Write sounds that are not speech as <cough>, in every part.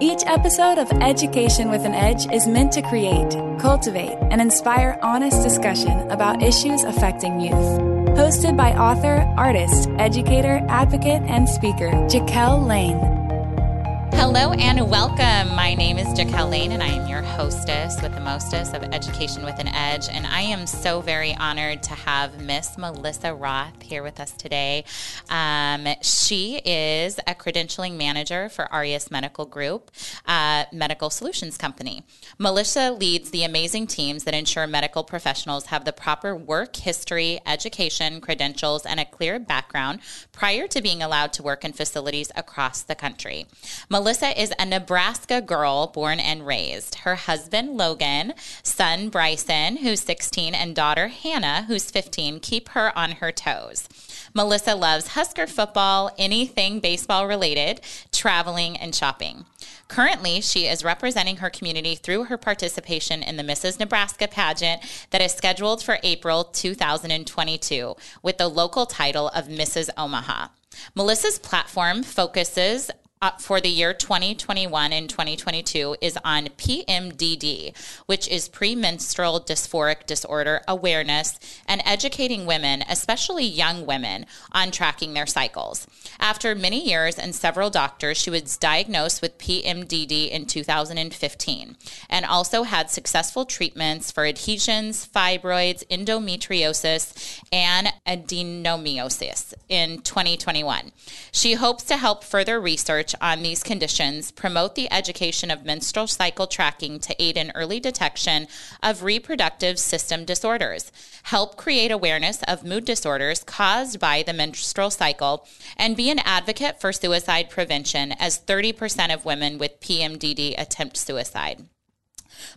Each episode of Education with an Edge is meant to create, cultivate, and inspire honest discussion about issues affecting youth. Hosted by author, artist, educator, advocate, and speaker, Jaquel Lane. Hello and welcome. My name is Jaquel Lane, and I am your hostess with the mostest of Education with an Edge. And I am so very honored to have Miss Melissa Roth here with us today. Um, she is a credentialing manager for Aureus Medical Group, uh, medical solutions company. Melissa leads the amazing teams that ensure medical professionals have the proper work history, education, credentials, and a clear background prior to being allowed to work in facilities across the country. Melissa Melissa is a Nebraska girl born and raised. Her husband, Logan, son, Bryson, who's 16, and daughter, Hannah, who's 15, keep her on her toes. Melissa loves Husker football, anything baseball related, traveling, and shopping. Currently, she is representing her community through her participation in the Mrs. Nebraska pageant that is scheduled for April 2022 with the local title of Mrs. Omaha. Melissa's platform focuses uh, for the year 2021 and 2022 is on PMDD, which is premenstrual dysphoric disorder awareness and educating women, especially young women, on tracking their cycles. After many years and several doctors, she was diagnosed with PMDD in 2015 and also had successful treatments for adhesions, fibroids, endometriosis, and adenomyosis in 2021. She hopes to help further research on these conditions, promote the education of menstrual cycle tracking to aid in early detection of reproductive system disorders, help create awareness of mood disorders caused by the menstrual cycle, and be an advocate for suicide prevention, as 30% of women with PMDD attempt suicide.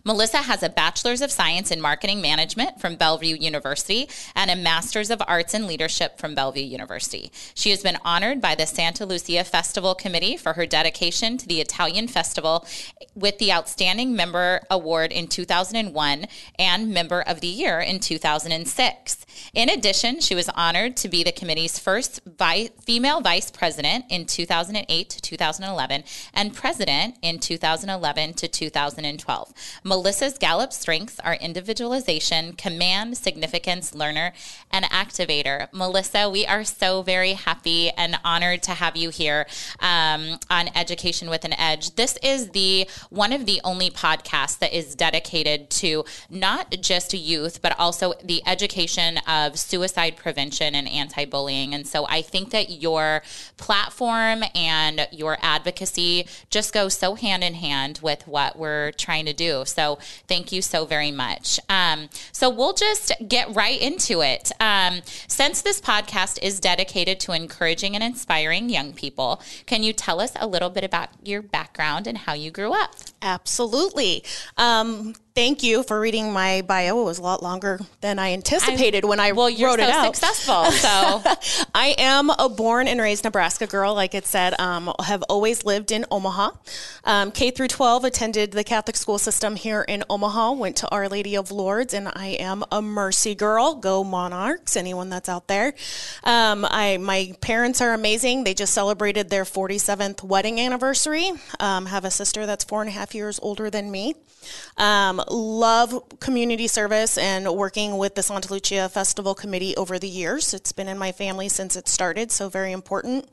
Melissa has a Bachelor's of Science in Marketing Management from Bellevue University and a Master's of Arts in Leadership from Bellevue University. She has been honored by the Santa Lucia Festival Committee for her dedication to the Italian Festival with the Outstanding Member Award in 2001 and Member of the Year in 2006. In addition, she was honored to be the committee's first vi- female vice president in 2008 to 2011 and president in 2011 to 2012. Melissa's Gallup strengths are individualization, command, significance, learner, and activator. Melissa, we are so very happy and honored to have you here um, on Education with an Edge. This is the one of the only podcasts that is dedicated to not just youth, but also the education of suicide prevention and anti-bullying. And so I think that your platform and your advocacy just goes so hand in hand with what we're trying to do. So thank you so very much. Um, so we'll just get right into it. Um, since this podcast is dedicated to encouraging and inspiring young people, can you tell us a little bit about your background and how you grew up? Absolutely. Um, thank you for reading my bio. It was a lot longer than I anticipated I, when I well, wrote so it out. Successful, <laughs> so I am a born and raised Nebraska girl. Like it said, um, have always lived in Omaha. Um, K through 12, attended the Catholic school system here in Omaha. Went to Our Lady of Lourdes, and I am a Mercy girl. Go Monarchs! Anyone that's out there. Um, I my parents are amazing. They just celebrated their 47th wedding anniversary. Um, have a sister that's four and a half years older than me. Um, love community service and working with the Santa Lucia Festival Committee over the years. It's been in my family since it started, so very important.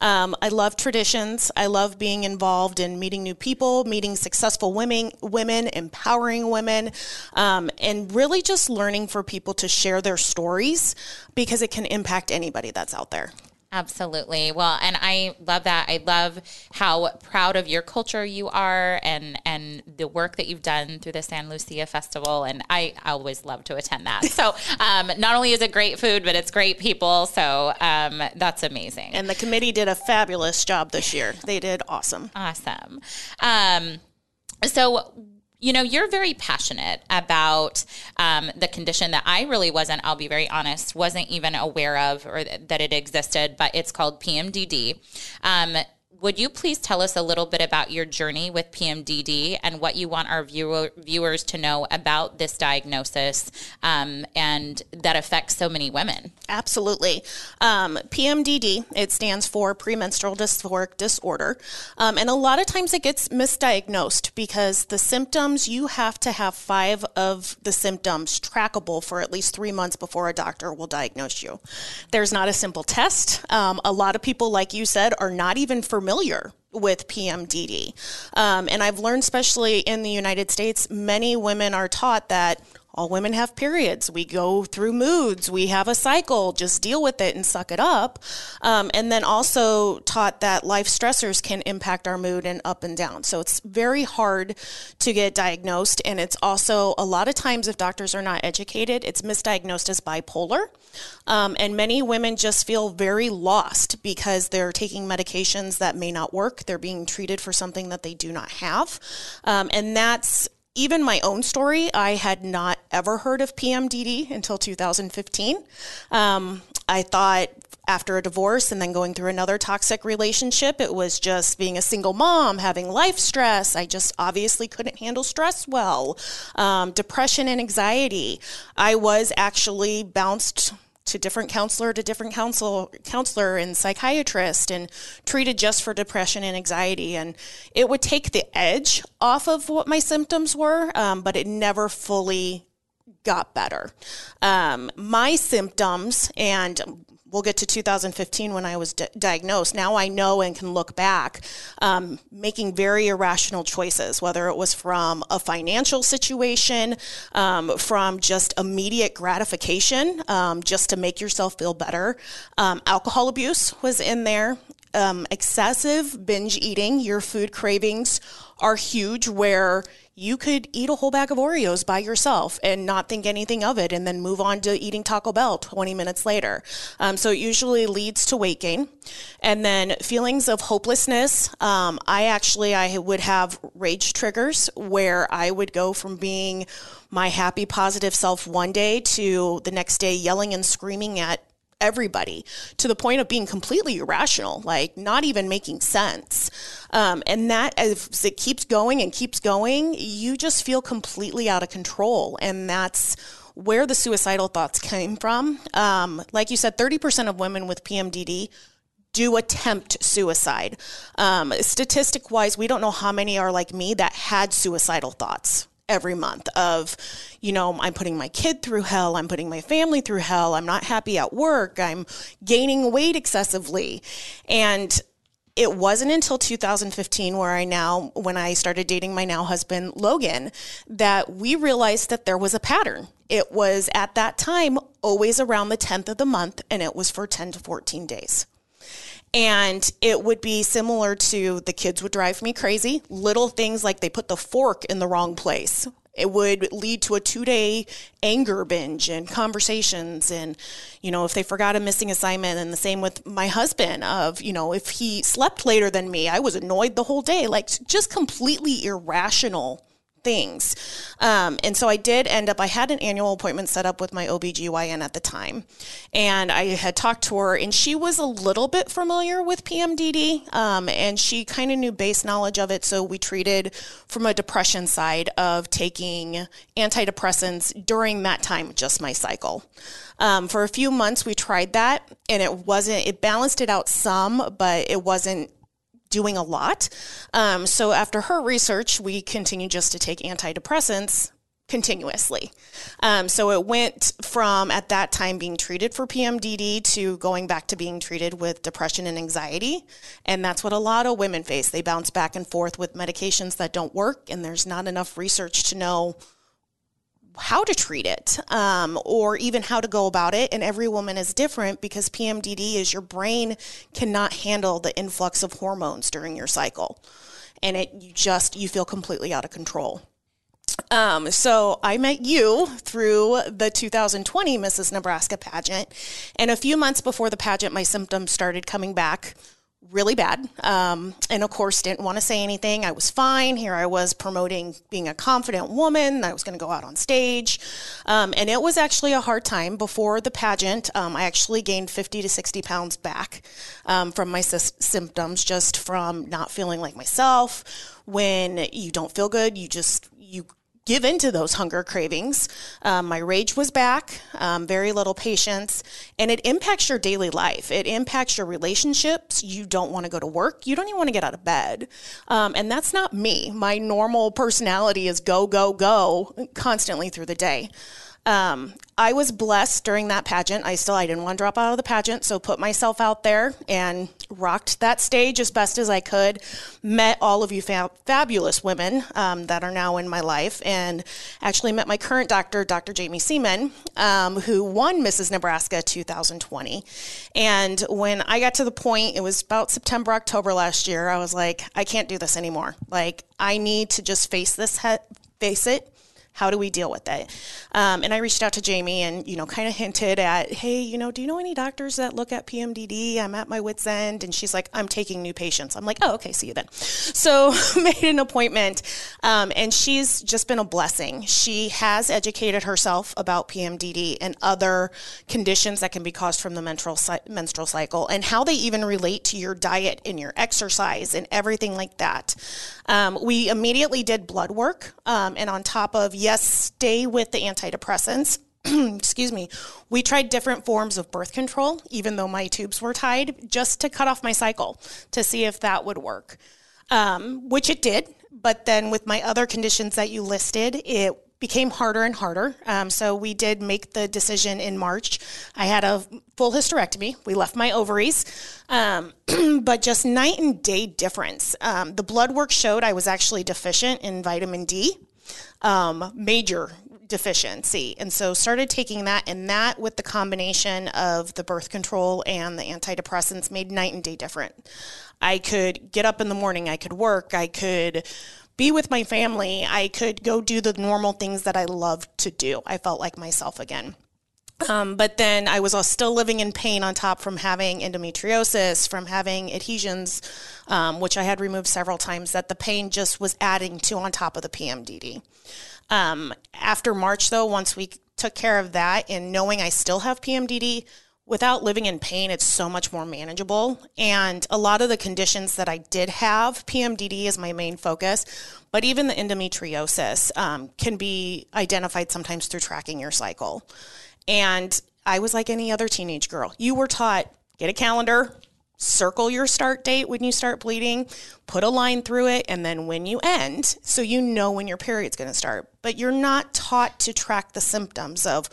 Um, I love traditions. I love being involved in meeting new people, meeting successful women, women empowering women, um, and really just learning for people to share their stories because it can impact anybody that's out there. Absolutely. Well, and I love that. I love how proud of your culture you are and and the work that you've done through the San Lucia Festival. And I always love to attend that. So <laughs> um, not only is it great food, but it's great people. So um, that's amazing. And the committee did a fabulous job this year. They did awesome. Awesome. Um, so you know, you're very passionate about um, the condition that I really wasn't, I'll be very honest, wasn't even aware of or th- that it existed, but it's called PMDD. Um, would you please tell us a little bit about your journey with PMDD and what you want our viewer, viewers to know about this diagnosis um, and that affects so many women? Absolutely. Um, PMDD, it stands for premenstrual dysphoric disorder. Um, and a lot of times it gets misdiagnosed because the symptoms, you have to have five of the symptoms trackable for at least three months before a doctor will diagnose you. There's not a simple test. Um, a lot of people, like you said, are not even familiar familiar with PMDD. Um, and I've learned, especially in the United States, many women are taught that all women have periods. We go through moods. We have a cycle. Just deal with it and suck it up. Um, and then also taught that life stressors can impact our mood and up and down. So it's very hard to get diagnosed. And it's also a lot of times, if doctors are not educated, it's misdiagnosed as bipolar. Um, and many women just feel very lost because they're taking medications that may not work. They're being treated for something that they do not have. Um, and that's even my own story, I had not ever heard of PMDD until 2015. Um, I thought after a divorce and then going through another toxic relationship, it was just being a single mom, having life stress. I just obviously couldn't handle stress well, um, depression and anxiety. I was actually bounced to different counselor to different counsel, counselor and psychiatrist and treated just for depression and anxiety. And it would take the edge off of what my symptoms were, um, but it never fully got better. Um, my symptoms, and we'll get to 2015 when I was di- diagnosed. Now I know and can look back, um, making very irrational choices, whether it was from a financial situation, um, from just immediate gratification, um, just to make yourself feel better. Um, alcohol abuse was in there. Um, excessive binge eating, your food cravings are huge, where you could eat a whole bag of Oreos by yourself and not think anything of it and then move on to eating Taco Bell 20 minutes later. Um, so it usually leads to weight gain. And then feelings of hopelessness. Um, I actually, I would have rage triggers where I would go from being my happy, positive self one day to the next day yelling and screaming at everybody to the point of being completely irrational, like not even making sense. Um, and that, as it keeps going and keeps going, you just feel completely out of control. And that's where the suicidal thoughts came from. Um, like you said, 30% of women with PMDD do attempt suicide. Um, statistic wise, we don't know how many are like me that had suicidal thoughts every month of, you know, I'm putting my kid through hell, I'm putting my family through hell, I'm not happy at work, I'm gaining weight excessively. And it wasn't until 2015 where I now, when I started dating my now husband, Logan, that we realized that there was a pattern. It was at that time always around the 10th of the month, and it was for 10 to 14 days. And it would be similar to the kids would drive me crazy. Little things like they put the fork in the wrong place. It would lead to a two day anger binge and conversations. And, you know, if they forgot a missing assignment, and the same with my husband, of, you know, if he slept later than me, I was annoyed the whole day. Like just completely irrational things. Um, and so I did end up, I had an annual appointment set up with my OBGYN at the time. And I had talked to her, and she was a little bit familiar with PMDD, um, and she kind of knew base knowledge of it. So we treated from a depression side of taking antidepressants during that time, just my cycle. Um, for a few months, we tried that, and it wasn't, it balanced it out some, but it wasn't doing a lot. Um, so after her research, we continued just to take antidepressants continuously. Um, so it went from at that time being treated for PMDD to going back to being treated with depression and anxiety. And that's what a lot of women face. They bounce back and forth with medications that don't work, and there's not enough research to know how to treat it um, or even how to go about it. And every woman is different because PMDD is your brain cannot handle the influx of hormones during your cycle. And it you just you feel completely out of control. Um, so I met you through the 2020 Mrs. Nebraska pageant. And a few months before the pageant, my symptoms started coming back really bad. Um, and of course, didn't want to say anything. I was fine. Here I was promoting being a confident woman. I was going to go out on stage. Um, and it was actually a hard time before the pageant. Um, I actually gained 50 to 60 pounds back um, from my sy- symptoms, just from not feeling like myself. When you don't feel good, you just, you give into those hunger cravings. Um, my rage was back, um, very little patience, and it impacts your daily life. It impacts your relationships. You don't want to go to work. You don't even want to get out of bed. Um, and that's not me. My normal personality is go, go, go constantly through the day. Um, I was blessed during that pageant. I still I didn't want to drop out of the pageant, so put myself out there and rocked that stage as best as I could. Met all of you fabulous women um, that are now in my life, and actually met my current doctor, Dr. Jamie Seaman, um, who won Mrs. Nebraska 2020. And when I got to the point, it was about September, October last year. I was like, I can't do this anymore. Like I need to just face this, he- face it how do we deal with it? Um, and I reached out to Jamie and, you know, kind of hinted at, hey, you know, do you know any doctors that look at PMDD? I'm at my wit's end. And she's like, I'm taking new patients. I'm like, oh, okay, see you then. <laughs> So <laughs> made an appointment. Um, and she's just been a blessing. She has educated herself about PMDD and other conditions that can be caused from the menstrual, menstrual cycle and how they even relate to your diet and your exercise and everything like that. Um, we immediately did blood work. Um, and on top of, yes, stay with the antidepressants. <clears throat> excuse me, we tried different forms of birth control, even though my tubes were tied, just to cut off my cycle to see if that would work, um, which it did. But then with my other conditions that you listed, it became harder and harder. Um, so we did make the decision in March. I had a full hysterectomy. We left my ovaries, um, <clears throat> but just night and day difference. Um, the blood work showed I was actually deficient in vitamin D, um, major deficiency. And so started taking that and that with the combination of the birth control and the antidepressants made night and day different. I could get up in the morning, I could work, I could be with my family. I could go do the normal things that I loved to do. I felt like myself again. Um, but then I was still living in pain on top from having endometriosis, from having adhesions, um, which I had removed several times, that the pain just was adding to on top of the PMDD. Um, after March, though, once we took care of that and knowing I still have PMDD, without living in pain, it's so much more manageable. And a lot of the conditions that I did have, PMDD is my main focus, but even the endometriosis um, can be identified sometimes through tracking your cycle. And I was like any other teenage girl. You were taught get a calendar, circle your start date when you start bleeding, put a line through it, and then when you end, so you know when your period's going to start. But you're not taught to track the symptoms of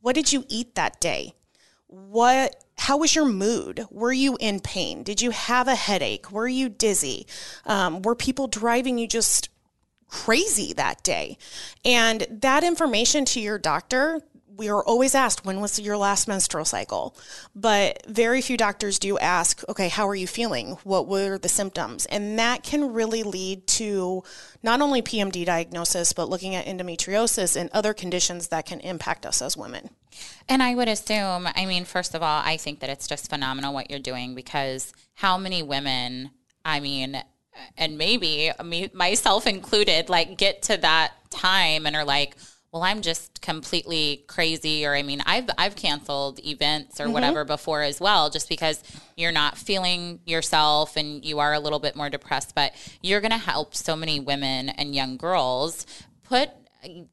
what did you eat that day? what how was your mood? Were you in pain? Did you have a headache? Were you dizzy? Um, were people driving you just crazy that day? And that information to your doctor we are always asked when was your last menstrual cycle? But very few doctors do ask okay how are you feeling? What were the symptoms? And that can really lead to not only pmd diagnosis but looking at endometriosis and other conditions that can impact us as women. And i would assume i mean first of all i think that it's just phenomenal what you're doing because how many women i mean and maybe me, myself included like get to that time and are like well, I'm just completely crazy, or I mean, I've I've canceled events or mm-hmm. whatever before as well, just because you're not feeling yourself and you are a little bit more depressed. But you're going to help so many women and young girls put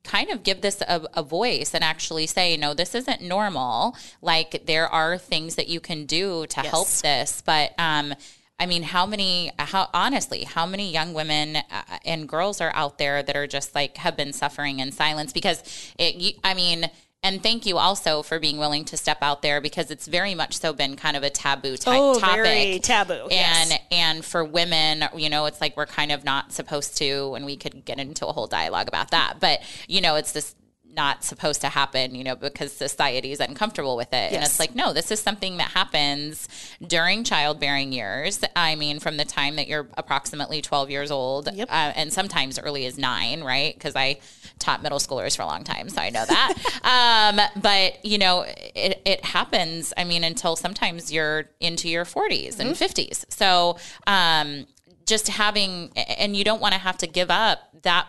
kind of give this a, a, voice and actually say, no, this isn't normal. Like there are things that you can do to yes. help this, but um, I mean, how many, how honestly, how many young women uh, and girls are out there that are just like have been suffering in silence? Because it, I mean, and thank you also for being willing to step out there because it's very much so been kind of a taboo type oh, topic. Very taboo. And yes. and for women, you know, it's like we're kind of not supposed to, and we could get into a whole dialogue about that. But you know, it's this not supposed to happen, you know, because society is uncomfortable with it. Yes. And it's like, no, this is something that happens during childbearing years. I mean, from the time that you're approximately 12 years old, yep. uh, and sometimes early as nine, right? Because I taught middle schoolers for a long time, so I know that. <laughs> um, but, you know, it, it happens, I mean, until sometimes you're into your 40s mm-hmm. and 50s. So, um, just having, and you don't want to have to give up that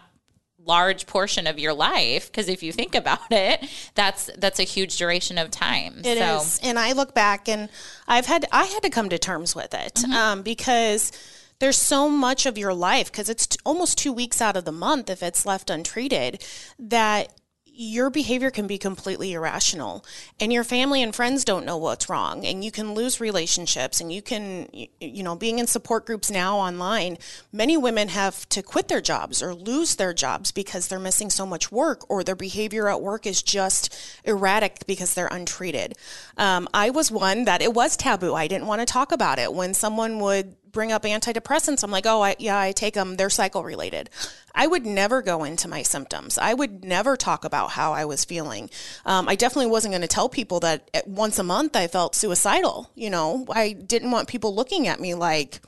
large portion of your life because if you think about it that's that's a huge duration of time It so. is, and i look back and i've had i had to come to terms with it mm-hmm. um, because there's so much of your life because it's t- almost two weeks out of the month if it's left untreated that your behavior can be completely irrational and your family and friends don't know what's wrong and you can lose relationships and you can you know being in support groups now online many women have to quit their jobs or lose their jobs because they're missing so much work or their behavior at work is just erratic because they're untreated. Um, i was one that it was taboo. I didn't want to talk about it. When someone would bring up antidepressants, I'm like, oh, I, yeah, I take them. They're cycle related. I would never go into my symptoms. I would never talk about how I was feeling. Um, I definitely wasn't going to tell people that once a month I felt suicidal. You know, I didn't want people looking at me like,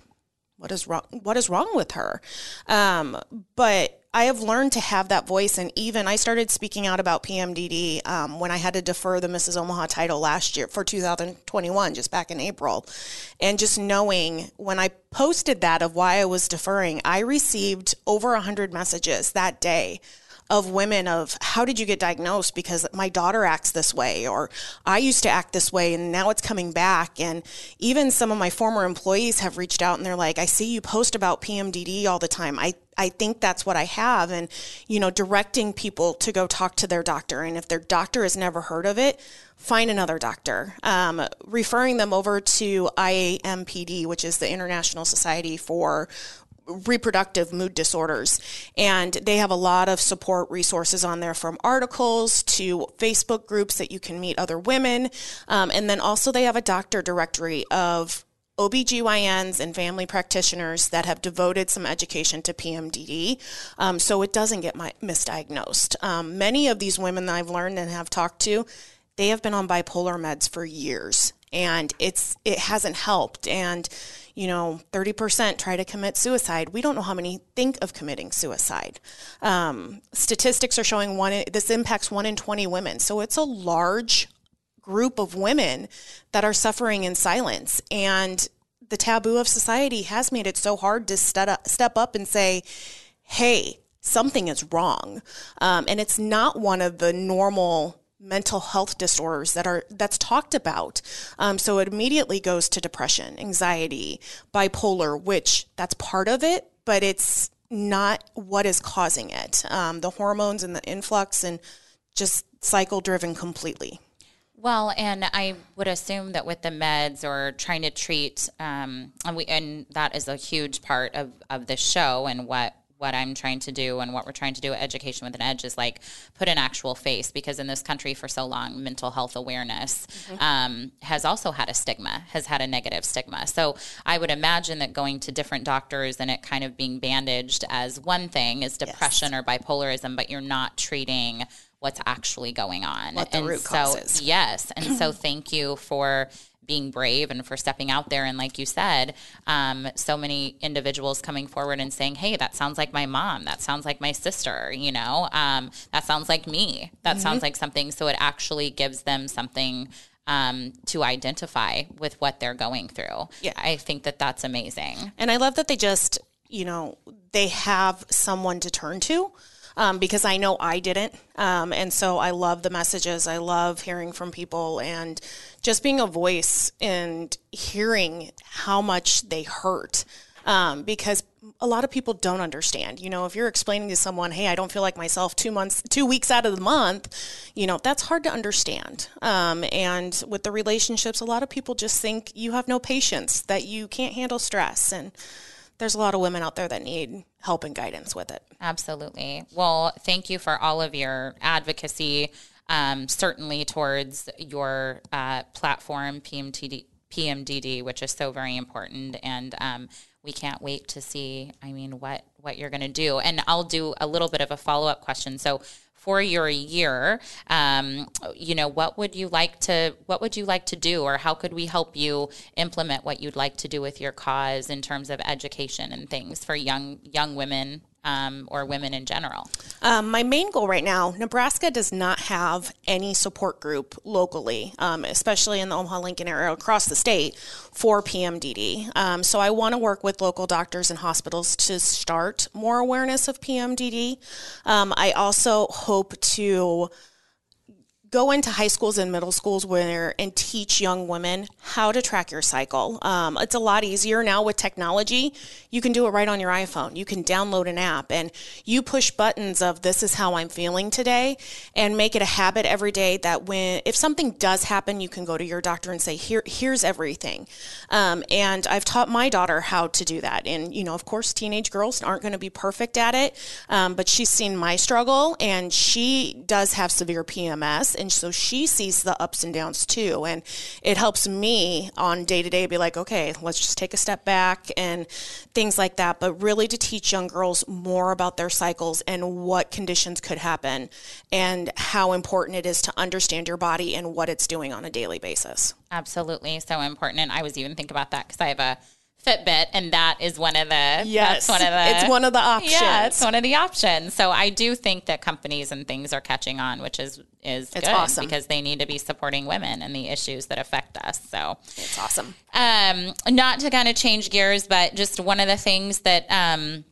what is wrong? What is wrong with her? Um, but I have learned to have that voice, and even I started speaking out about PMDD um, when I had to defer the Mrs. Omaha title last year for 2021, just back in April. And just knowing when I posted that of why I was deferring, I received over 100 messages that day of women of how did you get diagnosed? Because my daughter acts this way or I used to act this way and now it's coming back. And even some of my former employees have reached out and they're like I see you post about PMDD all the time. I I think that's what I have. And you know directing people to go talk to their doctor and if their doctor has never heard of it find another doctor. Um, referring them over to IAMPD which is the International Society for reproductive mood disorders. And they have a lot of support resources on there from articles to Facebook groups that you can meet other women. Um, and then also they have a doctor directory of OBGYNs and family practitioners that have devoted some education to PMDD um, so it doesn't get my, misdiagnosed. Um, many of these women that I've learned and have talked to, they have been on bipolar meds for years and it's it hasn't helped and you know 30% try to commit suicide we don't know how many think of committing suicide. Um, statistics are showing one this impacts one in 20 women. So it's a large group of women that are suffering in silence. And the taboo of society has made it so hard to step up and say hey something is wrong. Um, and it's not one of the normal mental health disorders that are that's talked about. Um, so it immediately goes to depression anxiety bipolar which that's part of it but it's not what is causing it. Um, the hormones and the influx and just cycle driven completely. Well, and I would assume that with the meds or trying to treat, um, and we, and that is a huge part of of the show and what what I'm trying to do and what we're trying to do at Education with an Edge is like put an actual face because in this country for so long, mental health awareness mm-hmm. um, has also had a stigma, has had a negative stigma. So I would imagine that going to different doctors and it kind of being bandaged as one thing is depression yes. or bipolarism, but you're not treating what's actually going on. What the and root so, causes. Yes. And so <clears throat> thank you for being brave and for stepping out there. And like you said, um, so many individuals coming forward and saying, "Hey, that sounds like my mom. That sounds like my sister. You know, um, that sounds like me. That mm-hmm. sounds like something." So it actually gives them something um, to identify with what they're going through. Yeah, I think that that's amazing. And I love that they just, you know, they have someone to turn to um, because I know I didn't. Um, and so I love the messages. I love hearing from people and just being a voice and hearing how much they hurt. Um, because a lot of people don't understand. You know, if you're explaining to someone, "Hey, I don't feel like myself two months, two weeks out of the month," you know, that's hard to understand. Um, and with the relationships, a lot of people just think you have no patience, that you can't handle stress, and there's a lot of women out there that need help and guidance with it. Absolutely. Well, thank you for all of your advocacy, um, certainly towards your uh, platform, PMTD, PMDD, which is so very important. And um, we can't wait to see. I mean, what what you're going to do, and I'll do a little bit of a follow up question. So for your year um, you know what would you like to what would you like to do or how could we help you implement what you'd like to do with your cause in terms of education and things for young young women um, or women in general? Um, my main goal right now, Nebraska does not have any support group locally, um, especially in the Omaha Lincoln area across the state for PMDD. Um, so I want to work with local doctors and hospitals to start more awareness of PMDD. Um, I also hope to go into high schools and middle schools where and teach young women how to track your cycle. Um, it's a lot easier now with technology. You can do it right on your iPhone. You can download an app and you push buttons of this is how I'm feeling today and make it a habit every day that when if something does happen, you can go to your doctor and say here here's everything. Um, and I've taught my daughter how to do that. And you know, of course, teenage girls aren't going to be perfect at it, um, but she's seen my struggle and she does have severe PMS and so she sees the ups and downs too and it helps me on day to day be like okay let's just take a step back and things like that but really to teach young girls more about their cycles and what conditions could happen and how important it is to understand your body and what it's doing on a daily basis. Absolutely so important and i was even thinking about that because i have a Fitbit, and that is one of the yes, one of the it's one of the options. Yeah, it's one of the options. So I do think that companies and things are catching on, which is is it's good awesome because they need to be supporting women and the issues that affect us. So it's awesome. Um, not to kind of change gears, but just one of the things that um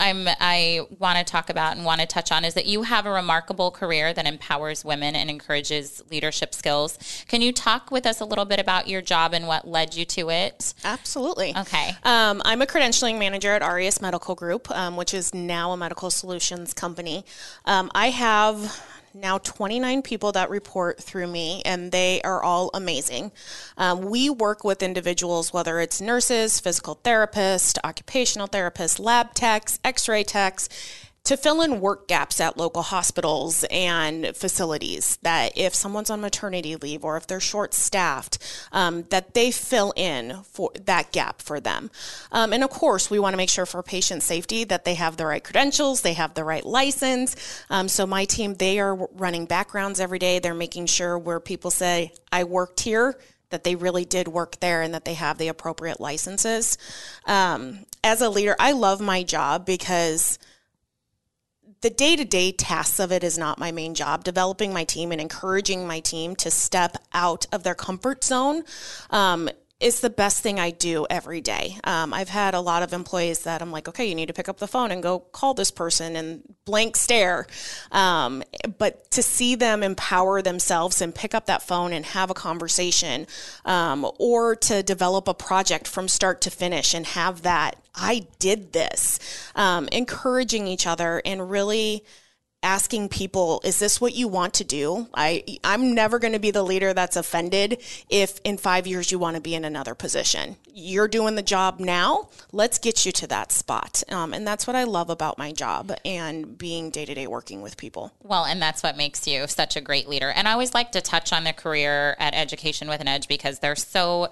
I'm I want to talk about and want to touch on is that you have a remarkable career that empowers women and encourages leadership skills. Can you talk with us a little bit about your job and what led you to it? Absolutely. Okay. Um, I'm a credentialing manager at Aureus Medical Group, um, which is now a medical solutions company. Um, I have now 29 people that report through me, and they are all amazing. Um, we work with individuals, whether it's nurses, physical therapists, occupational therapists, lab techs, x ray techs to fill in work gaps at local hospitals and facilities that if someone's on maternity leave or if they're short staffed um, that they fill in for that gap for them. Um, and of course we want to make sure for patient safety that they have the right credentials they have the right license. Um, so my team they are running backgrounds every day. They're making sure where people say i worked here that they really did work there and that they have the appropriate licenses. Um, as a leader i love my job because the day to day tasks of it is not my main job. Developing my team and encouraging my team to step out of their comfort zone um, is the best thing I do every day. Um, I've had a lot of employees that I'm like, okay, you need to pick up the phone and go call this person and blank stare. Um, but to see them empower themselves and pick up that phone and have a conversation, um, or to develop a project from start to finish and have that, I did this, um, encouraging each other and really asking people is this what you want to do? I i'm never going to be the leader that's offended if in 5 years you want to be in another position. You're doing the job now. Let's get you to that spot. Um, and that's what i love about my job and being day-to-day working with people. Well and that's what makes you such a great leader. And i always like to touch on the career at education with an edge because they're so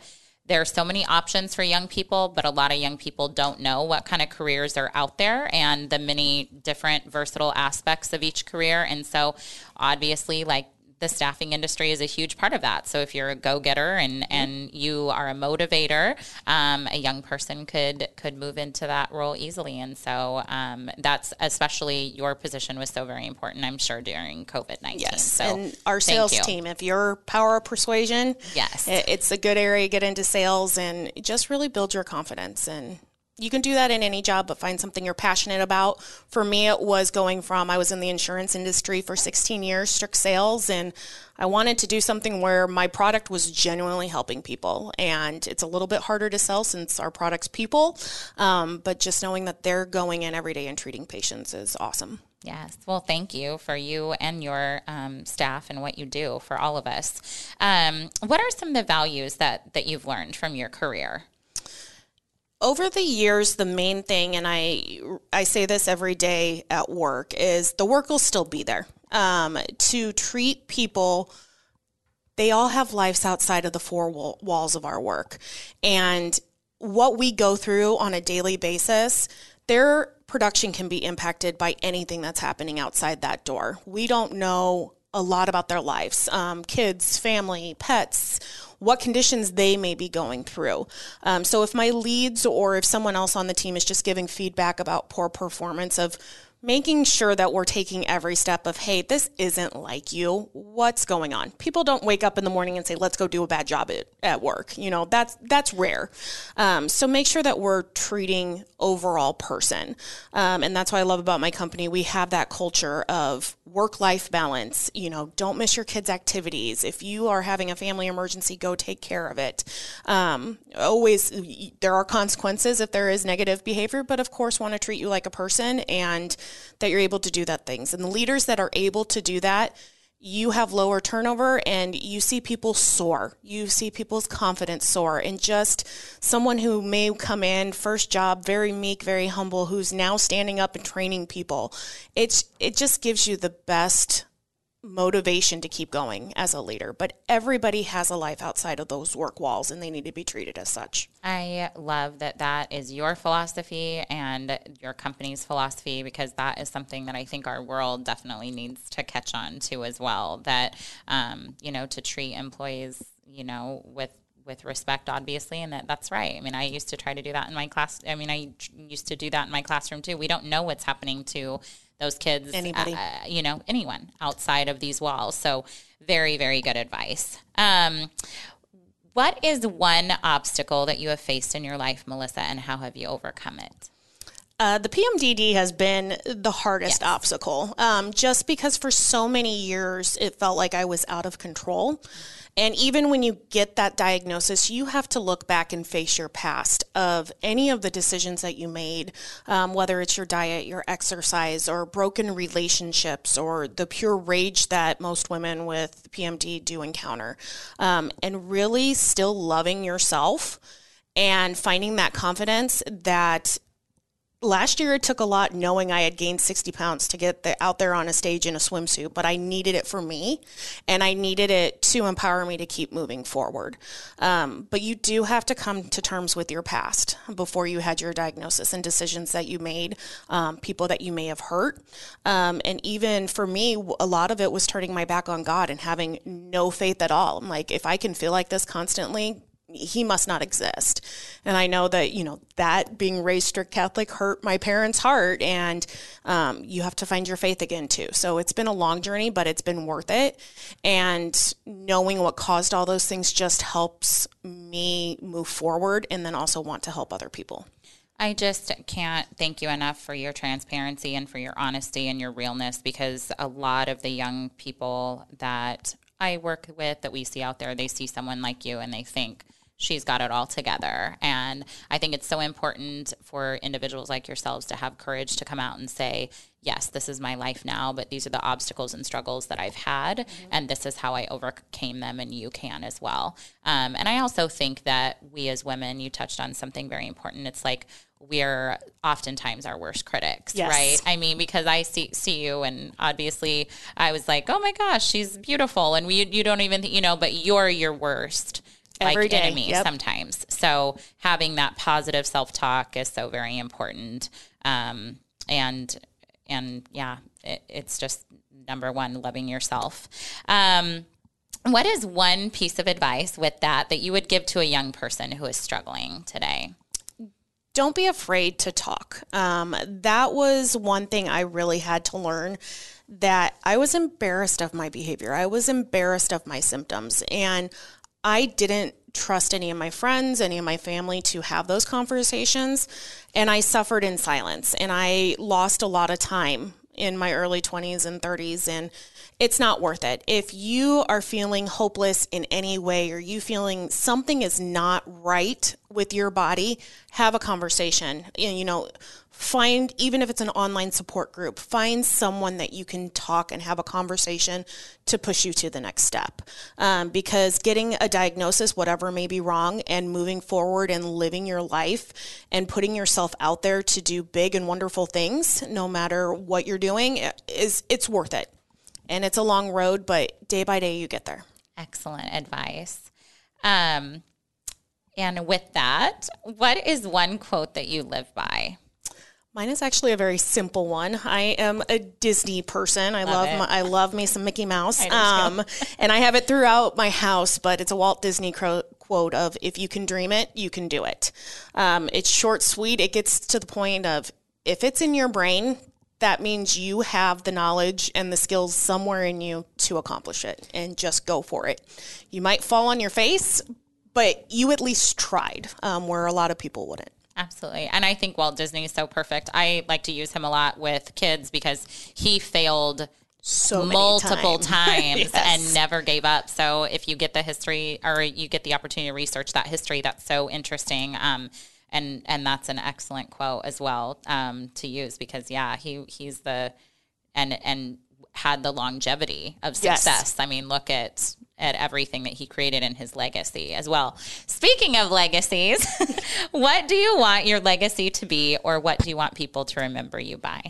there are so many options for young people, but a lot of young people don't know what kind of careers are out there and the many different versatile aspects of each career. And so, obviously, like the staffing industry is a huge part of that. So if you're a go-getter and mm-hmm. and you are a motivator, um, a young person could could move into that role easily. And so um, that's especially your position was so very important. I'm sure during COVID nineteen. Yes, so and our sales team. If you're power of persuasion, yes, it's a good area to get into sales and just really build your confidence and you can do that in any job, but find something you're passionate about. For me, it was going from I was in the insurance industry for 16 years, strict sales, and I wanted to do something where my product was genuinely helping people. And it's a little bit harder to sell since our product's people, um, but just knowing that they're going in every day and treating patients is awesome. Yes. Well, thank you for you and your um, staff and what you do for all of us. Um, what are some of the values that that you've learned from your career? Over the years the main thing and i i say this every day at work is the work will still be there. Um, to treat people they all have lives outside of the four walls of our work. And what we go through on a daily basis, their production can be impacted by anything that's happening outside that door. We don't know a lot about their lives. Um, kids, family, pets, what conditions they may be going through. Um, so if my leads or if someone else on the team is just giving feedback about poor performance of making sure that we're taking every step of, hey, this isn't like you. What's going on? People don't wake up in the morning and say, let's go do a bad job at, at work. You know, that's that's rare. Um, so make sure that we're treating overall person. Um, and that's what I love about my company. We have that culture of work life balance. You know, don't miss your kids' activities. If you are having a family emergency, go take care of it. Um, always, there are consequences if there is negative behavior, but of course, want to treat you like a person and that you're able to do that things. And the leaders that are able to do that, you have lower turnover and you see people soar. You see people's confidence soar. And just someone who may come in, first job, very meek, very humble, who's now standing up and training people. It's it just gives you the best motivation to keep going as a leader. But everybody has a life outside of those work walls and they need to be treated as such. I love that that is your philosophy and your company's philosophy because that is something that I think our world definitely needs to catch on to as well. That, um, you know, to treat employees, you know, with with respect, obviously, and that that's right. I mean, I used to try to do that in my class. I mean, I used to do that in my classroom too. We don't know what's happening to those kids, anybody, uh, you know, anyone outside of these walls. So, very, very good advice. Um, what is one obstacle that you have faced in your life, Melissa, and how have you overcome it? Uh, the PMDD has been the hardest yes. obstacle, um, just because for so many years it felt like I was out of control. And even when you get that diagnosis, you have to look back and face your past of any of the decisions that you made, um, whether it's your diet, your exercise, or broken relationships, or the pure rage that most women with PMD do encounter. Um, and really still loving yourself and finding that confidence that last year it took a lot knowing I had gained 60 pounds to get the, out there on a stage in a swimsuit, but I needed it for me and I needed it to empower me to keep moving forward. Um, but you do have to come to terms with your past before you had your diagnosis and decisions that you made, um, people that you may have hurt. Um, and even for me, a lot of it was turning my back on God and having no faith at all. I'm like, if I can feel like this constantly, he must not exist. And I know that, you know, that being raised strict Catholic hurt my parents' heart. And um, you have to find your faith again, too. So it's been a long journey, but it's been worth it. And knowing what caused all those things just helps me move forward and then also want to help other people. I just can't thank you enough for your transparency and for your honesty and your realness because a lot of the young people that I work with that we see out there, they see someone like you and they think, she's got it all together. And I think it's so important for individuals like yourselves to have courage to come out and say, yes, this is my life now, but these are the obstacles and struggles that I've had, mm-hmm. and this is how I overcame them, and you can as well. Um, and I also think that we as women, you touched on something very important. It's like we're oftentimes our worst critics, yes. right? I mean, because I see see you, and obviously, I was like, oh my gosh, she's beautiful, and we you don't even you know, but you're your worst Every like day. enemy yep. sometimes. So having that positive self talk is so very important. Um, and and yeah, it, it's just number one, loving yourself. Um, what is one piece of advice with that that you would give to a young person who is struggling today? Don't be afraid to talk. Um, that was one thing I really had to learn that I was embarrassed of my behavior. I was embarrassed of my symptoms. And I didn't trust any of my friends, any of my family to have those conversations. And I suffered in silence and I lost a lot of time in my early 20s and 30s. And it's not worth it. If you are feeling hopeless in any way or you feeling something is not right with your body, have a conversation. You know, find even if it's an online support group find someone that you can talk and have a conversation to push you to the next step um, because getting a diagnosis whatever may be wrong and moving forward and living your life and putting yourself out there to do big and wonderful things no matter what you're doing is it's worth it and it's a long road but day by day you get there excellent advice um, And with that, what is one quote that you live by? Mine is actually a very simple one. I am a Disney person. I love, Love my. I love me some Mickey Mouse. Um, and I have it throughout my house, but it's a Walt Disney cro- quote of if you can dream it, you can do it. Um, it's short, sweet. It gets to the point of if it's in your brain, that means you have the knowledge and the skills somewhere in you to accomplish it and just go for it. You might fall on your face, but you at least tried, um, where a lot of people wouldn't. Absolutely. And I think Walt Disney is so perfect. I like to use him a lot with kids because he failed So multiple times. <laughs> times Yes. and never gave up. So if you get the history or you get the opportunity to research that history, that's so interesting. Um, and and that's an excellent quote as well um, to use because yeah, he he's the and and had the longevity of Yes. success. I mean, look at at everything that he created in his legacy as well. Speaking of legacies, <laughs> what do you want your legacy to be, or what do you want people to remember you by?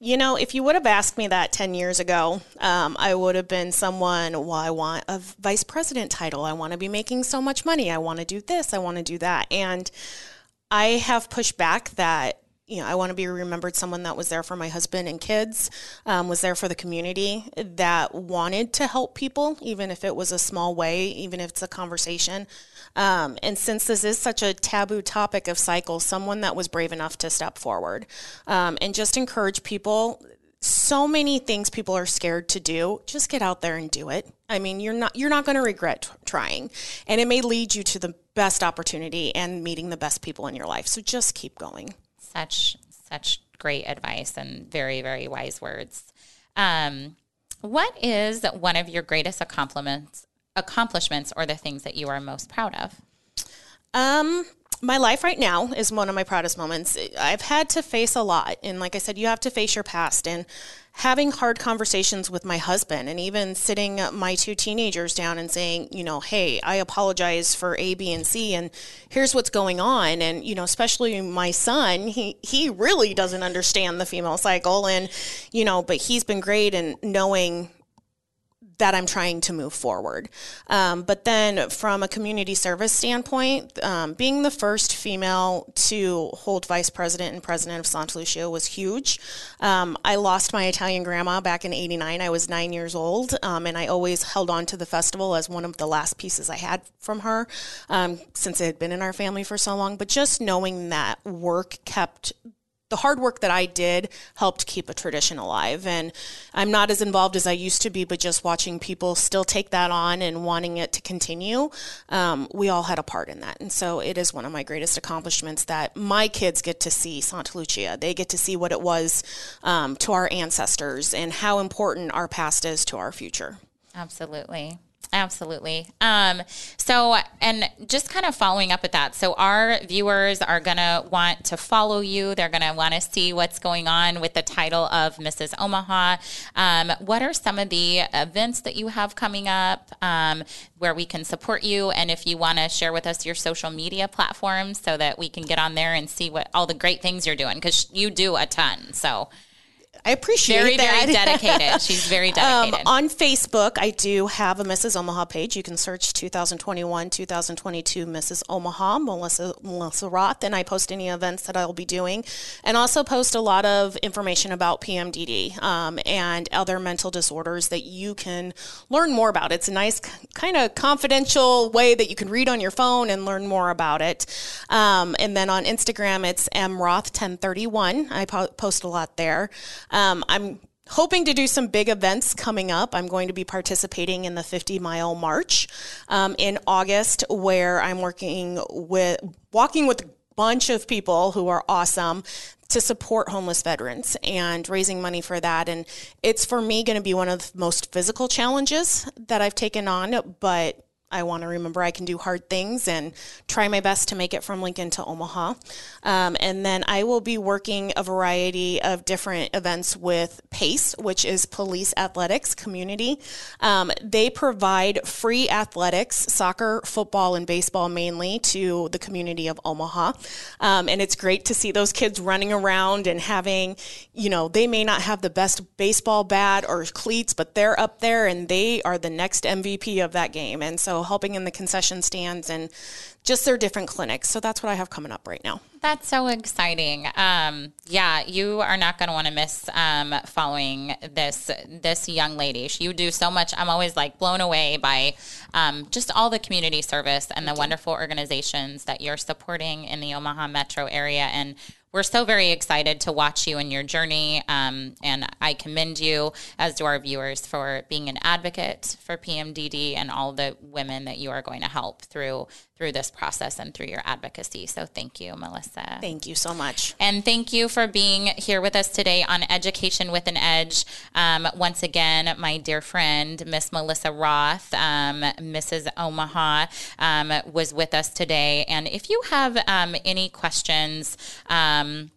You know, if you would have asked me that 10 years ago, um, I would have been someone, well, I want a vice president title. I want to be making so much money. I want to do this. I want to do that. And I have pushed back that, you know, I want to be remembered someone that was there for my husband and kids, um, was there for the community, that wanted to help people, even if it was a small way, even if it's a conversation. Um, and since this is such a taboo topic of cycle, someone that was brave enough to step forward um, and just encourage people. So many things people are scared to do. Just get out there and do it. I mean, you're not you're not going to regret t- trying, and it may lead you to the best opportunity and meeting the best people in your life. So just keep going. Such such great advice and very very wise words. Um, what is one of your greatest accomplishments accomplishments or the things that you are most proud of? Um, my life right now is one of my proudest moments. I've had to face a lot, and like I said, you have to face your past and having hard conversations with my husband and even sitting my two teenagers down and saying, you know, hey, I apologize for A, B, and C, and here's what's going on. And, you know, especially my son, he, he really doesn't understand the female cycle. And, you know, but he's been great in knowing that I'm trying to move forward. Um, but then, from a community service standpoint, um, being the first female to hold vice president and president of Santa Lucia was huge. Um, I lost my Italian grandma back in '89. I was nine years old, um, and I always held on to the festival as one of the last pieces I had from her um, since it had been in our family for so long. But just knowing that work kept the hard work that I did helped keep a tradition alive. And I'm not as involved as I used to be, but just watching people still take that on and wanting it to continue, um, we all had a part in that. And so it is one of my greatest accomplishments that my kids get to see Santa Lucia. They get to see what it was um, to our ancestors and how important our past is to our future. Absolutely. Absolutely. Um, so, and just kind of following up with that. So, our viewers are going to want to follow you. They're going to want to see what's going on with the title of Mrs. Omaha. Um, what are some of the events that you have coming up um, where we can support you? And if you want to share with us your social media platforms so that we can get on there and see what all the great things you're doing, because you do a ton. So, I appreciate very, that. very <laughs> dedicated. She's very Um, dedicated. on Facebook, I do have a Mrs. Omaha page. You can search 2021, 2022 Mrs. Omaha, Melissa, Melissa Roth, and I post any events that I'll be doing, and also post a lot of information about PMDD um, and other mental disorders that you can learn more about. It's a nice, kind of confidential way that you can read on your phone and learn more about it. Um, and then on Instagram, it's mroth1031. I po- post a lot there. Um, I'm hoping to do some big events coming up. I'm going to be participating in the 50 mile march um, in August, where I'm working with walking with a bunch of people who are awesome to support homeless veterans and raising money for that. And it's for me going to be one of the most physical challenges that I've taken on, but I want to remember I can do hard things and try my best to make it from Lincoln to Omaha. Um, and then I will be working a variety of different events with PACE, which is Police Athletics Community. Um, they provide free athletics, soccer, football, and baseball mainly to the community of Omaha. Um, and it's great to see those kids running around and having, you know, they may not have the best baseball bat or cleats, but they're up there and they are the next MVP of that game. And so helping in the concession stands and just their different clinics. So that's what I have coming up right now. That's so exciting. Um, yeah, you are not going to want to miss um, following this this young lady. She you do so much. I'm always like blown away by um, just all the community service and the wonderful organizations that you're supporting in the Omaha metro area and we're so very excited to watch you in your journey. Um, and I commend you, as do our viewers, for being an advocate for PMDD and all the women that you are going to help through through this process and through your advocacy. So thank you, Melissa. Thank you so much. And thank you for being here with us today on Education with an Edge. Um, once again, my dear friend, Miss Melissa Roth, um, Mrs. Omaha, um, was with us today. And if you have um, any questions, um,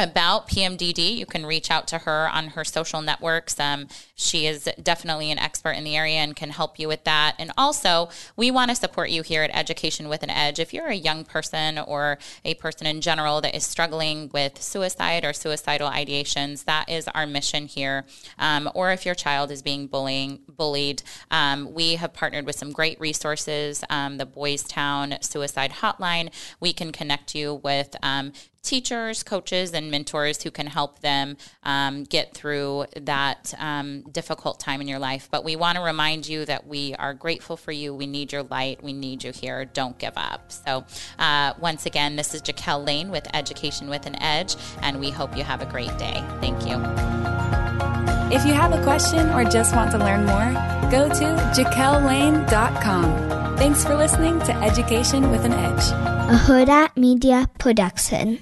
about PMDD, you can reach out to her on her social networks. Um, she is definitely an expert in the area and can help you with that. And also, we want to support you here at Education with an Edge. If you're a young person or a person in general that is struggling with suicide or suicidal ideations, that is our mission here. Um, or if your child is being bullying, bullied, um, we have partnered with some great resources. Um, the Boys Town Suicide Hotline. We can connect you with um, teachers, coaches, and mentors who can help them um, get through that um, difficult time in your life. But we want to remind you that we are grateful for you. We need your light. We need you here. Don't give up. So, uh, once again, this is Jaquel Lane with Education with an Edge, and we hope you have a great day. Thank you. If you have a question or just want to learn more, go to jaquellane.com. Thanks for listening to Education with an Edge. A Huda Media Production.